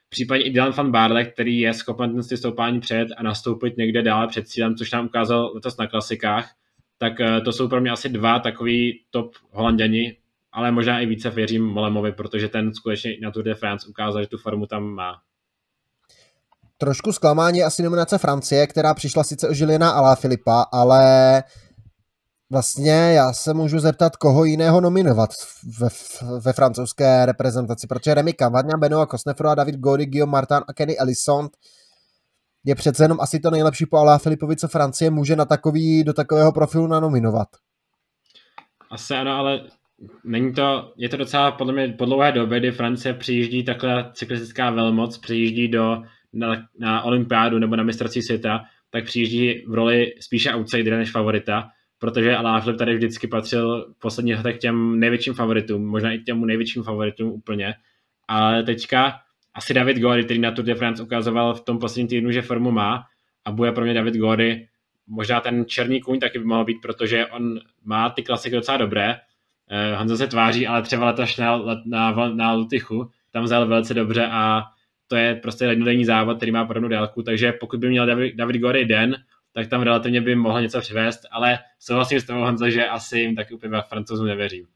[SPEAKER 2] případně i Dylan van Barle, který je schopen ten stoupání před a nastoupit někde dále před cílem, což nám ukázal letos na klasikách, tak uh, to jsou pro mě asi dva takový top holanděni, ale možná i více věřím Molemovi, protože ten skutečně na Tour de France ukázal, že tu formu tam má.
[SPEAKER 1] Trošku zklamání asi nominace Francie, která přišla sice o Žilina a Filipa, ale vlastně já se můžu zeptat, koho jiného nominovat ve, ve francouzské reprezentaci, protože Remy Cavagna, Benoit Kosnefro a David Gody, Guillaume Martin a Kenny Ellison je přece jenom asi to nejlepší po Alá Filipovi, co Francie může na takový, do takového profilu nanominovat.
[SPEAKER 2] Asi ano, ale není to, je to docela podle mě po dlouhé době, kdy Francie přijíždí takhle cyklistická velmoc, přijíždí do, na, na olympiádu nebo na mistrovství světa, tak přijíždí v roli spíše outsidera než favorita, protože Alaphilippe tady vždycky patřil v posledních letech těm největším favoritům, možná i těm největším favoritům úplně. Ale teďka asi David Gody, který na Tour de France ukazoval v tom posledním týdnu, že formu má a bude pro mě David Gody možná ten černý kůň taky by mohl být, protože on má ty klasiky docela dobré, Eh, Honza se tváří, ale třeba letoš na, na, na Lutychu tam vzal velice dobře a to je prostě jednodenní závod, který má podobnou délku, takže pokud by měl David, David Gory den, tak tam relativně by mohl něco přivést, ale souhlasím s tebou Honzo, že asi jim taky úplně francouzu nevěřím.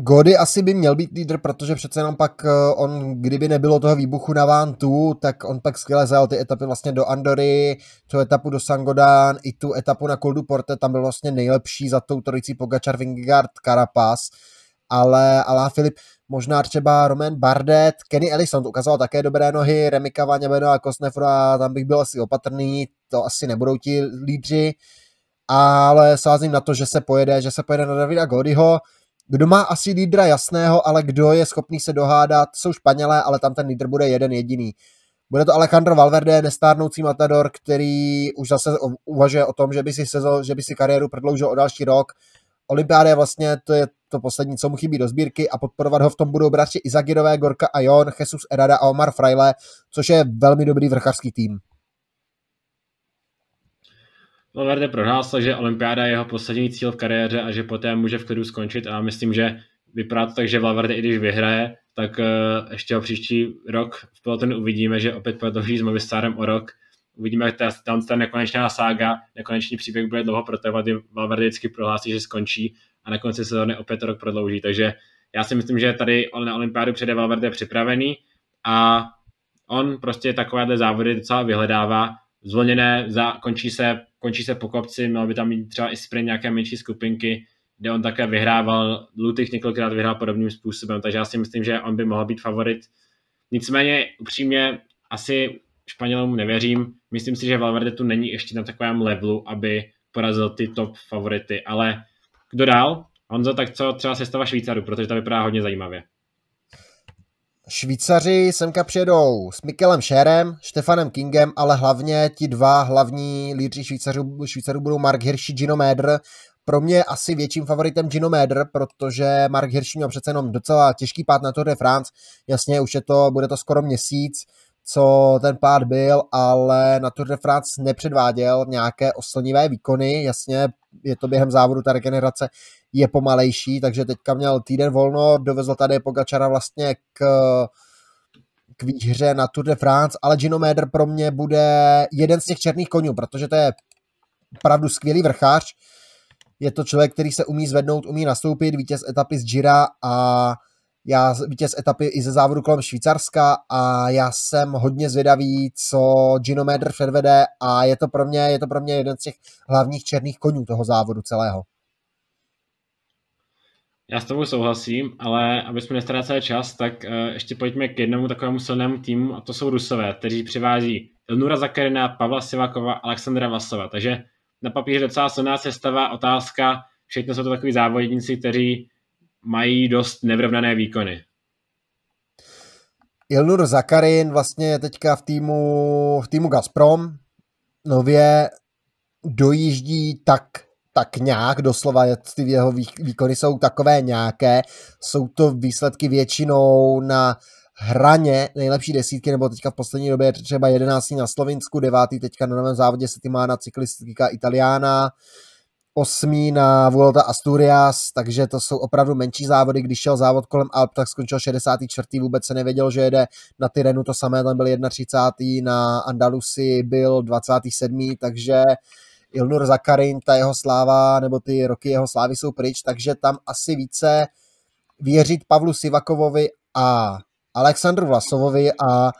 [SPEAKER 1] Gody asi by měl být lídr, protože přece jenom pak eh, on, kdyby nebylo toho výbuchu na Vantu, tak on pak skvěle zajel ty etapy vlastně do Andory, tu etapu do Sangodán, i tu etapu na Koldu Porte, tam byl vlastně nejlepší za tou trojicí Pogačar, Vingegaard, Carapaz, ale Alá Filip, možná třeba Roman Bardet, Kenny Ellison ukázal také dobré nohy, Remika Vaňaveno a Kosnefro a tam bych byl asi opatrný, to asi nebudou ti lídři, ale sázím na to, že se pojede, že se pojede na Davida Godyho, kdo má asi lídra jasného, ale kdo je schopný se dohádat, jsou Španělé, ale tam ten lídr bude jeden jediný. Bude to Alejandro Valverde, nestárnoucí matador, který už zase uvažuje o tom, že by si, sezon, že by si kariéru prodloužil o další rok. Olympiáda je vlastně to, je to poslední, co mu chybí do sbírky a podporovat ho v tom budou bratři Izagirové, Gorka a Jon, Jesus Erada a Omar Fraile, což je velmi dobrý vrchářský tým.
[SPEAKER 2] Valverde prohlásil, že olympiáda je jeho poslední cíl v kariéře a že poté může v klidu skončit a myslím, že vypadá to tak, že Valverde i když vyhraje, tak uh, ještě ho příští rok v pelotonu uvidíme, že opět prodlouží s Movistarem o rok. Uvidíme, jak ta, ta, ta nekonečná sága, nekonečný příběh bude dlouho protrvat, kdy Valverde vždycky prohlásí, že skončí a na konci sezóny opět rok prodlouží. Takže já si myslím, že tady na olympiádu přede Valverde připravený a on prostě takovéhle závody docela vyhledává. Zvolněné, za, končí se končí se po kopci, měl by tam mít třeba i sprint nějaké menší skupinky, kde on také vyhrával, Lutych několikrát vyhrál podobným způsobem, takže já si myslím, že on by mohl být favorit. Nicméně upřímně asi Španělům nevěřím, myslím si, že Valverde tu není ještě na takovém levelu, aby porazil ty top favority, ale kdo dál? Honzo, tak co třeba sestava Švýcarů, protože to vypadá hodně zajímavě.
[SPEAKER 1] Švýcaři semka přijedou s Mikelem Scherem, Stefanem Kingem, ale hlavně ti dva hlavní lídři Švýcarů, Švýcarů budou Mark Hirschi, Gino Mäder. Pro mě asi větším favoritem Gino Mäder, protože Mark Hirschi měl přece jenom docela těžký pád na Tour de France. Jasně, už je to, bude to skoro měsíc, co ten pád byl, ale na Tour de France nepředváděl nějaké oslnivé výkony. Jasně, je to během závodu, ta regenerace je pomalejší, takže teďka měl týden volno, dovezl tady Pogačara vlastně k, k výhře na Tour de France, ale Gino Mäder pro mě bude jeden z těch černých konňů, protože to je opravdu skvělý vrchář. Je to člověk, který se umí zvednout, umí nastoupit, vítěz etapy z Gira a já vítěz etapy i ze závodu kolem Švýcarska a já jsem hodně zvědavý, co Gino Mäder předvede a je to pro mě, je to pro mě jeden z těch hlavních černých konňů toho závodu celého.
[SPEAKER 2] Já s tebou souhlasím, ale aby jsme nestráceli čas, tak uh, ještě pojďme k jednomu takovému silnému týmu a to jsou Rusové, kteří přivází Ilnura Zakarina, Pavla Sivakova, Alexandra Vasova. Takže na papíře docela silná sestava, otázka, všechno jsou to takový závodníci, kteří mají dost nevrovnané výkony.
[SPEAKER 1] Ilnur Zakarin vlastně je teďka v týmu, v týmu Gazprom, nově dojíždí tak tak nějak, doslova ty jeho výkony jsou takové nějaké. Jsou to výsledky většinou na hraně nejlepší desítky, nebo teďka v poslední době třeba 11. na Slovinsku, 9. teďka na novém závodě se má na cyklistika Italiana, osmý na Vuelta Asturias, takže to jsou opravdu menší závody. Když šel závod kolem Alp, tak skončil 64. Vůbec se nevěděl, že jede na Tyrenu, to samé tam byl 31. Na Andalusi byl 27. Takže Ilnur Zakarin, ta jeho sláva, nebo ty roky jeho slávy jsou pryč, takže tam asi více věřit Pavlu Sivakovovi a Alexandru Vlasovovi a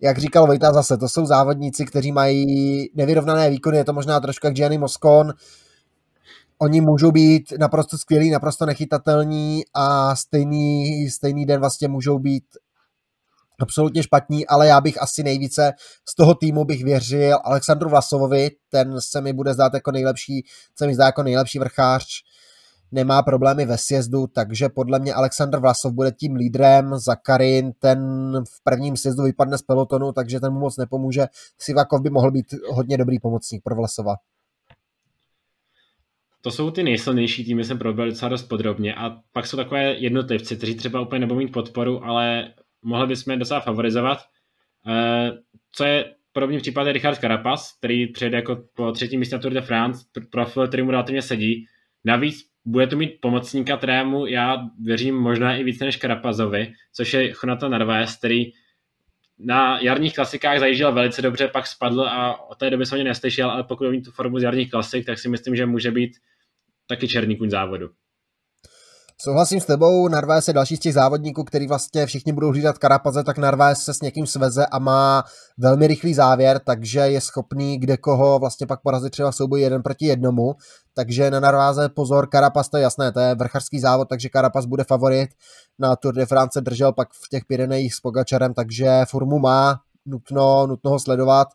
[SPEAKER 1] jak říkal Vojta zase, to jsou závodníci, kteří mají nevyrovnané výkony, je to možná trošku jak Gianni Moscon, oni můžou být naprosto skvělí, naprosto nechytatelní a stejný, stejný den vlastně můžou být absolutně špatní, ale já bych asi nejvíce z toho týmu bych věřil Alexandru Vlasovovi, ten se mi bude zdát jako nejlepší, se mi zdá jako nejlepší vrchář, nemá problémy ve sjezdu, takže podle mě Aleksandr Vlasov bude tím lídrem, Zakarin ten v prvním sjezdu vypadne z pelotonu, takže ten mu moc nepomůže. Sivakov by mohl být hodně dobrý pomocník pro Vlasova.
[SPEAKER 2] To jsou ty nejsilnější týmy, jsem probral docela dost podrobně a pak jsou takové jednotlivci, kteří třeba úplně nebudou mít podporu, ale mohli bychom je docela favorizovat. Eh, co je podobný případ je Richard Carapaz, který přijede jako po třetím místě na Tour de France, profil, který mu relativně sedí. Navíc bude to mít pomocníka, kterému já věřím možná i více než Karapazovi, což je Jonathan Narváez, který na jarních klasikách zajížděl velice dobře, pak spadl a od té doby jsem ho neslyšel, ale pokud mít tu formu z jarních klasik, tak si myslím, že může být taky černý kuň závodu.
[SPEAKER 1] Souhlasím s tebou, Narváez je další z těch závodníků, který vlastně všichni budou hlídat Karapaze, tak Narváez se s někým sveze a má velmi rychlý závěr, takže je schopný kde koho vlastně pak porazit třeba v souboji jeden proti jednomu, takže na Narváze pozor, Karapaz to je jasné, to je vrcharský závod, takže Karapaz bude favorit, na Tour de France držel pak v těch Pyrenejích s Pogačarem, takže formu má, nutno, nutno ho sledovat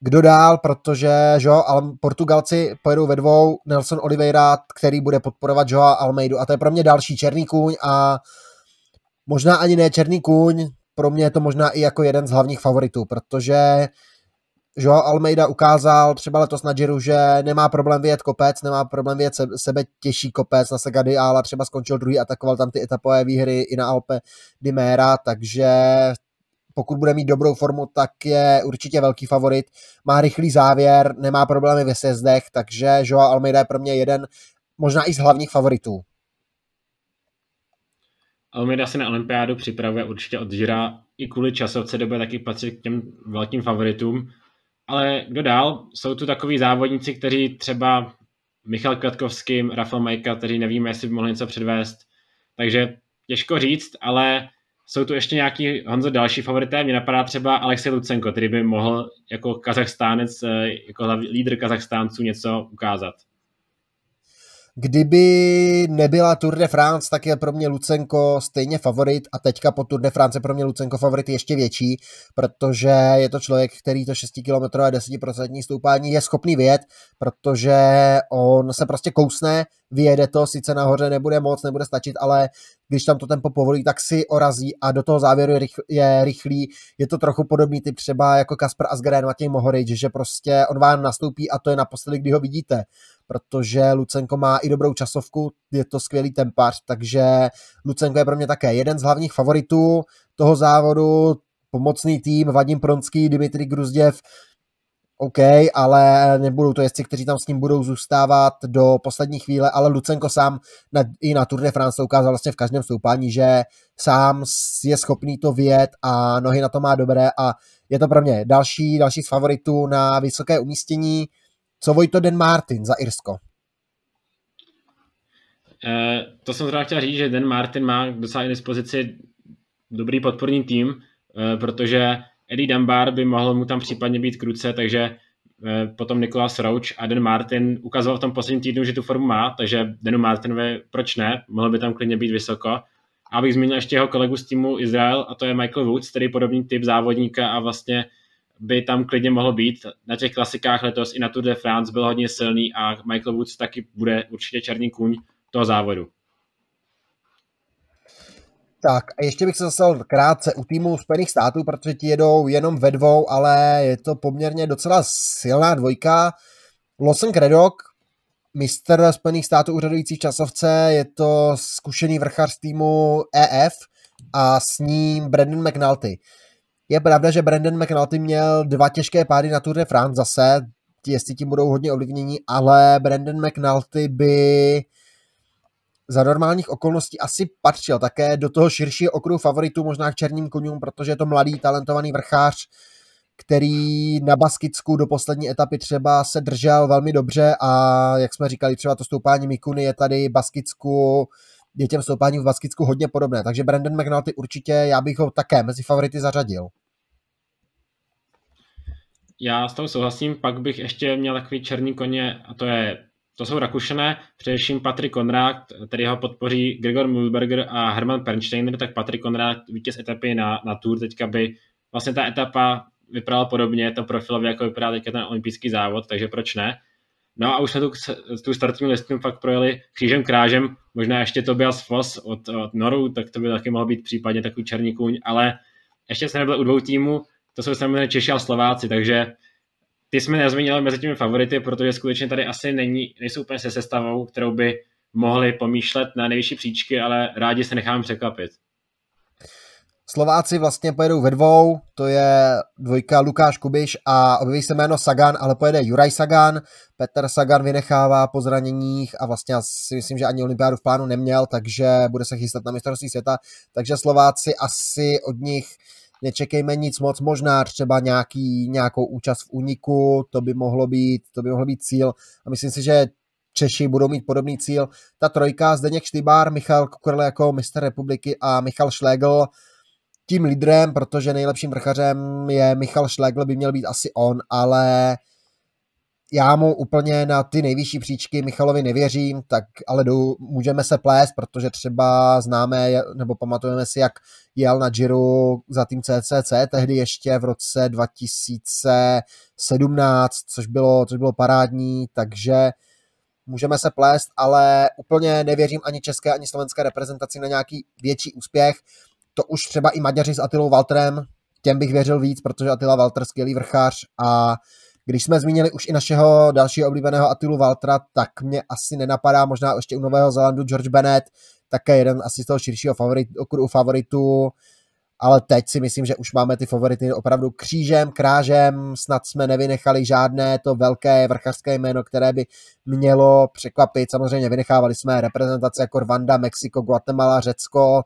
[SPEAKER 1] kdo dál, protože že, ale Portugalci pojedou ve dvou, Nelson Oliveira, který bude podporovat Joa Almeidu. A to je pro mě další černý kůň a možná ani ne černý kůň, pro mě je to možná i jako jeden z hlavních favoritů, protože Joao Almeida ukázal třeba letos na Giro, že nemá problém vyjet kopec, nemá problém vyjet sebe těžší kopec na Segady, ale třeba skončil druhý, atakoval tam ty etapové výhry i na Alpe di Mera, takže pokud bude mít dobrou formu, tak je určitě velký favorit. Má rychlý závěr, nemá problémy ve sjezdech, takže Joao Almeida je pro mě jeden, možná i z hlavních favoritů.
[SPEAKER 2] Almeida se na olympiádu připravuje určitě od Žira i kvůli časovce doby taky patří k těm velkým favoritům. Ale kdo dál? Jsou tu takový závodníci, kteří třeba Michal Kvetkovský, Rafael Majka, kteří nevíme, jestli by mohli něco předvést. Takže těžko říct, ale jsou tu ještě nějaký, Honzo, další favorité. Mně napadá třeba Alexej Lucenko, který by mohl jako Kazachstánec, eh, jako lídr Kazachstánců něco ukázat.
[SPEAKER 1] Kdyby nebyla Tour de France, tak je pro mě Lucenko stejně favorit a teďka po Tour de France je pro mě Lucenko favorit ještě větší, protože je to člověk, který to 6 km 10% stoupání je schopný vyjet, protože on se prostě kousne, vyjede to, sice nahoře nebude moc, nebude stačit, ale když tam to tempo povolí, tak si orazí a do toho závěru je, rychl, je rychlý. Je to trochu podobný typ třeba jako Kasper Asgren, Matěj Mohorič, že prostě on vám nastoupí a to je naposledy, kdy ho vidíte protože Lucenko má i dobrou časovku, je to skvělý tempař, takže Lucenko je pro mě také jeden z hlavních favoritů toho závodu, pomocný tým, Vadim Pronský, Dimitri Gruzděv, OK, ale nebudou to jezdci, kteří tam s ním budou zůstávat do poslední chvíle, ale Lucenko sám na, i na Tour de France ukázal vlastně v každém stoupání, že sám je schopný to vyjet a nohy na to má dobré a je to pro mě další, další z favoritů na vysoké umístění. Co Vojto Den Martin za Irsko?
[SPEAKER 2] Eh, to jsem zrovna chtěl říct, že Den Martin má docela dispozici dobrý podporný tým, eh, protože Eddie Dunbar by mohl mu tam případně být kruce, takže eh, potom Nikolas Roach a Den Martin ukazoval v tom posledním týdnu, že tu formu má, takže Denu Martinovi proč ne, mohl by tam klidně být vysoko. A abych zmínil ještě jeho kolegu z týmu Izrael, a to je Michael Woods, který je podobný typ závodníka a vlastně by tam klidně mohl být. Na těch klasikách letos i na Tour de France byl hodně silný a Michael Woods taky bude určitě černý kůň toho závodu.
[SPEAKER 1] Tak a ještě bych se zasal krátce u týmu Spojených států, protože ti jedou jenom ve dvou, ale je to poměrně docela silná dvojka. Lawson Craddock, mistr Spojených států úřadující časovce, je to zkušený vrchař týmu EF a s ním Brandon McNulty. Je pravda, že Brandon McNulty měl dva těžké pády na Tour de France zase, jestli tím budou hodně ovlivnění, ale Brandon McNulty by za normálních okolností asi patřil také do toho širšího okruhu favoritů, možná k černým konům, protože je to mladý, talentovaný vrchář, který na Baskicku do poslední etapy třeba se držel velmi dobře a jak jsme říkali, třeba to stoupání Mikuny je tady Baskicku, je těm stoupáním v Baskicku hodně podobné, takže Brandon McNulty určitě, já bych ho také mezi favority zařadil.
[SPEAKER 2] Já s tou souhlasím, pak bych ještě měl takový černý koně a to je to jsou Rakušané, především Patrik Konrad, který ho podpoří Gregor Mühlberger a Hermann Pernsteiner, tak Patrik Konrad, vítěz etapy na, na Tour, teďka by vlastně ta etapa vypadala podobně, to profilově, jako vypadá teďka ten olympijský závod, takže proč ne? No a už jsme tu, tu startovní listinu fakt projeli křížem krážem, možná ještě to byl Foss od, od Noru, tak to by taky mohl být případně takový černý kůň, ale ještě se nebyl u dvou týmů, to jsou samozřejmě Češi a Slováci, takže ty jsme nezmínili mezi těmi favority, protože skutečně tady asi není, nejsou úplně se sestavou, kterou by mohli pomýšlet na nejvyšší příčky, ale rádi se necháme překvapit.
[SPEAKER 1] Slováci vlastně pojedou ve dvou, to je dvojka Lukáš Kubiš a objeví se jméno Sagan, ale pojede Juraj Sagan. Petr Sagan vynechává po zraněních a vlastně si myslím, že ani olympiádu v plánu neměl, takže bude se chystat na mistrovství světa. Takže Slováci asi od nich nečekejme nic moc, možná třeba nějaký, nějakou účast v úniku, to by mohlo být, to by mohlo být cíl a myslím si, že Češi budou mít podobný cíl. Ta trojka, Zdeněk Štybár, Michal Kukurle jako mistr republiky a Michal Schlegel tím lídrem, protože nejlepším vrchařem je Michal Schlegel, by měl být asi on, ale já mu úplně na ty nejvyšší příčky Michalovi nevěřím, tak ale jdu, můžeme se plést, protože třeba známe nebo pamatujeme si, jak jel na Giro za tým CCC, tehdy ještě v roce 2017, což bylo, což bylo parádní, takže můžeme se plést, ale úplně nevěřím ani české, ani slovenské reprezentaci na nějaký větší úspěch. To už třeba i Maďaři s Atilou Walterem, těm bych věřil víc, protože Atila Walter skvělý vrchář a když jsme zmínili už i našeho dalšího oblíbeného Atilu Valtra, tak mě asi nenapadá, možná ještě u Nového Zelandu George Bennett, také jeden asi z toho širšího favorit, okruhu favoritů, ale teď si myslím, že už máme ty favority opravdu křížem, krážem, snad jsme nevynechali žádné to velké vrchařské jméno, které by mělo překvapit. Samozřejmě vynechávali jsme reprezentace jako Rwanda, Mexiko, Guatemala, Řecko,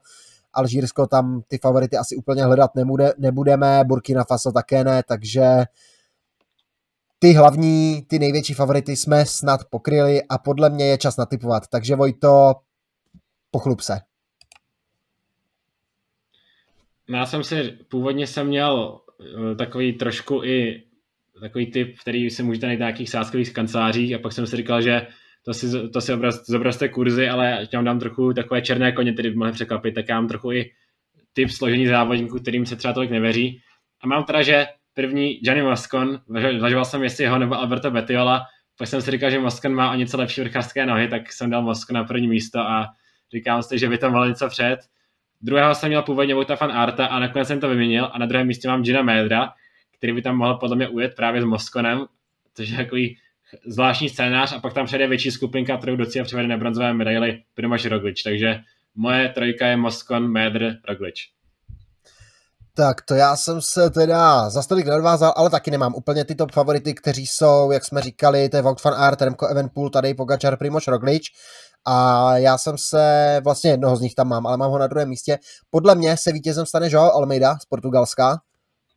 [SPEAKER 1] Alžírsko, tam ty favority asi úplně hledat nebude, nebudeme, Burkina Faso také ne, takže ty hlavní, ty největší favority jsme snad pokryli a podle mě je čas natypovat. Takže Vojto, pochlup se.
[SPEAKER 2] No, já jsem si, původně jsem měl eh, takový trošku i takový typ, který si můžete najít na nějakých sázkových kancelářích a pak jsem si říkal, že to si, to si obraz, zobrazte kurzy, ale já dám trochu takové černé koně, které by mohly překvapit, tak já mám trochu i typ složení závodníků, kterým se třeba tolik nevěří. A mám teda, že první Gianni Moscon, zvažoval jsem jestli ho nebo Alberto Betiola, pak jsem si říkal, že Moscon má o něco lepší vrchářské nohy, tak jsem dal Moscon na první místo a říkám si, že by tam mal něco před. Druhého jsem měl původně Vojta fan Arta a nakonec jsem to vyměnil a na druhém místě mám Gina Medra, který by tam mohl podle mě ujet právě s Moskonem, což je takový zvláštní scénář a pak tam přijde větší skupinka, kterou do cíle přivede na bronzové medaily Primož Roglič, takže moje trojka je Moskon, Medr, Roglič.
[SPEAKER 1] Tak to já jsem se teda za stolik neodvázal, ale taky nemám úplně ty top favority, kteří jsou, jak jsme říkali, to je Vogt van Aert, Remco Evenpool, tady Pogačar, Primož Roglič. A já jsem se, vlastně jednoho z nich tam mám, ale mám ho na druhém místě. Podle mě se vítězem stane Joao Almeida z Portugalska,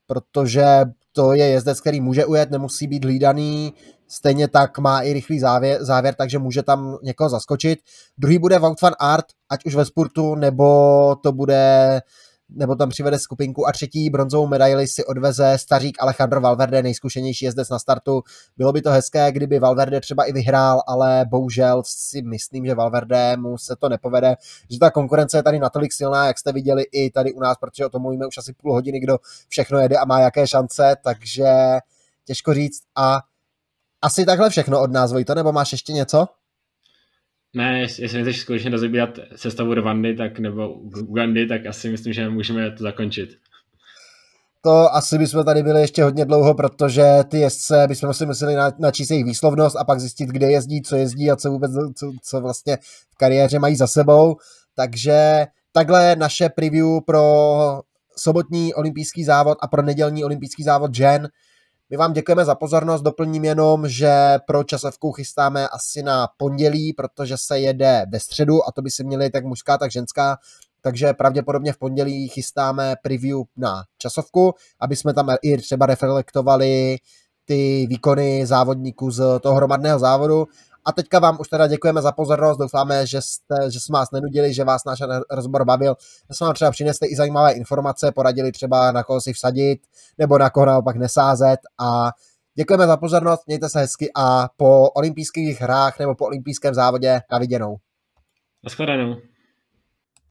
[SPEAKER 1] protože to je jezdec, který může ujet, nemusí být hlídaný, stejně tak má i rychlý závěr, závěr takže může tam někoho zaskočit. Druhý bude Wout van Aert, ať už ve sportu, nebo to bude nebo tam přivede skupinku a třetí bronzovou medaili si odveze stařík Alejandro Valverde, nejzkušenější jezdec na startu. Bylo by to hezké, kdyby Valverde třeba i vyhrál, ale bohužel si myslím, že Valverde mu se to nepovede, že ta konkurence je tady natolik silná, jak jste viděli i tady u nás, protože o tom mluvíme už asi půl hodiny, kdo všechno jede a má jaké šance, takže těžko říct a asi takhle všechno od nás, Vojto, nebo máš ještě něco?
[SPEAKER 2] Ne, jestli chceš skutečně rozebírat sestavu Rwandy tak, nebo Ugandy, tak asi myslím, že můžeme to zakončit.
[SPEAKER 1] to asi bychom tady byli ještě hodně dlouho, protože ty jezdce bychom si museli načíst jejich výslovnost a pak zjistit, kde jezdí, co jezdí a co vůbec, co, co vlastně v kariéře mají za sebou. Takže takhle naše preview pro sobotní olympijský závod a pro nedělní olympijský závod žen. My vám děkujeme za pozornost, doplním jenom, že pro časovku chystáme asi na pondělí, protože se jede ve středu a to by si měli tak mužská, tak ženská, takže pravděpodobně v pondělí chystáme preview na časovku, aby jsme tam i třeba reflektovali ty výkony závodníků z toho hromadného závodu. A teďka vám už teda děkujeme za pozornost, doufáme, že, jste, že jsme vás nenudili, že vás náš rozbor bavil, že jsme vám třeba přinesli i zajímavé informace, poradili třeba na koho si vsadit, nebo na koho naopak nesázet a děkujeme za pozornost, mějte se hezky a po olympijských hrách nebo po olympijském závodě na viděnou.
[SPEAKER 2] Naschledanou.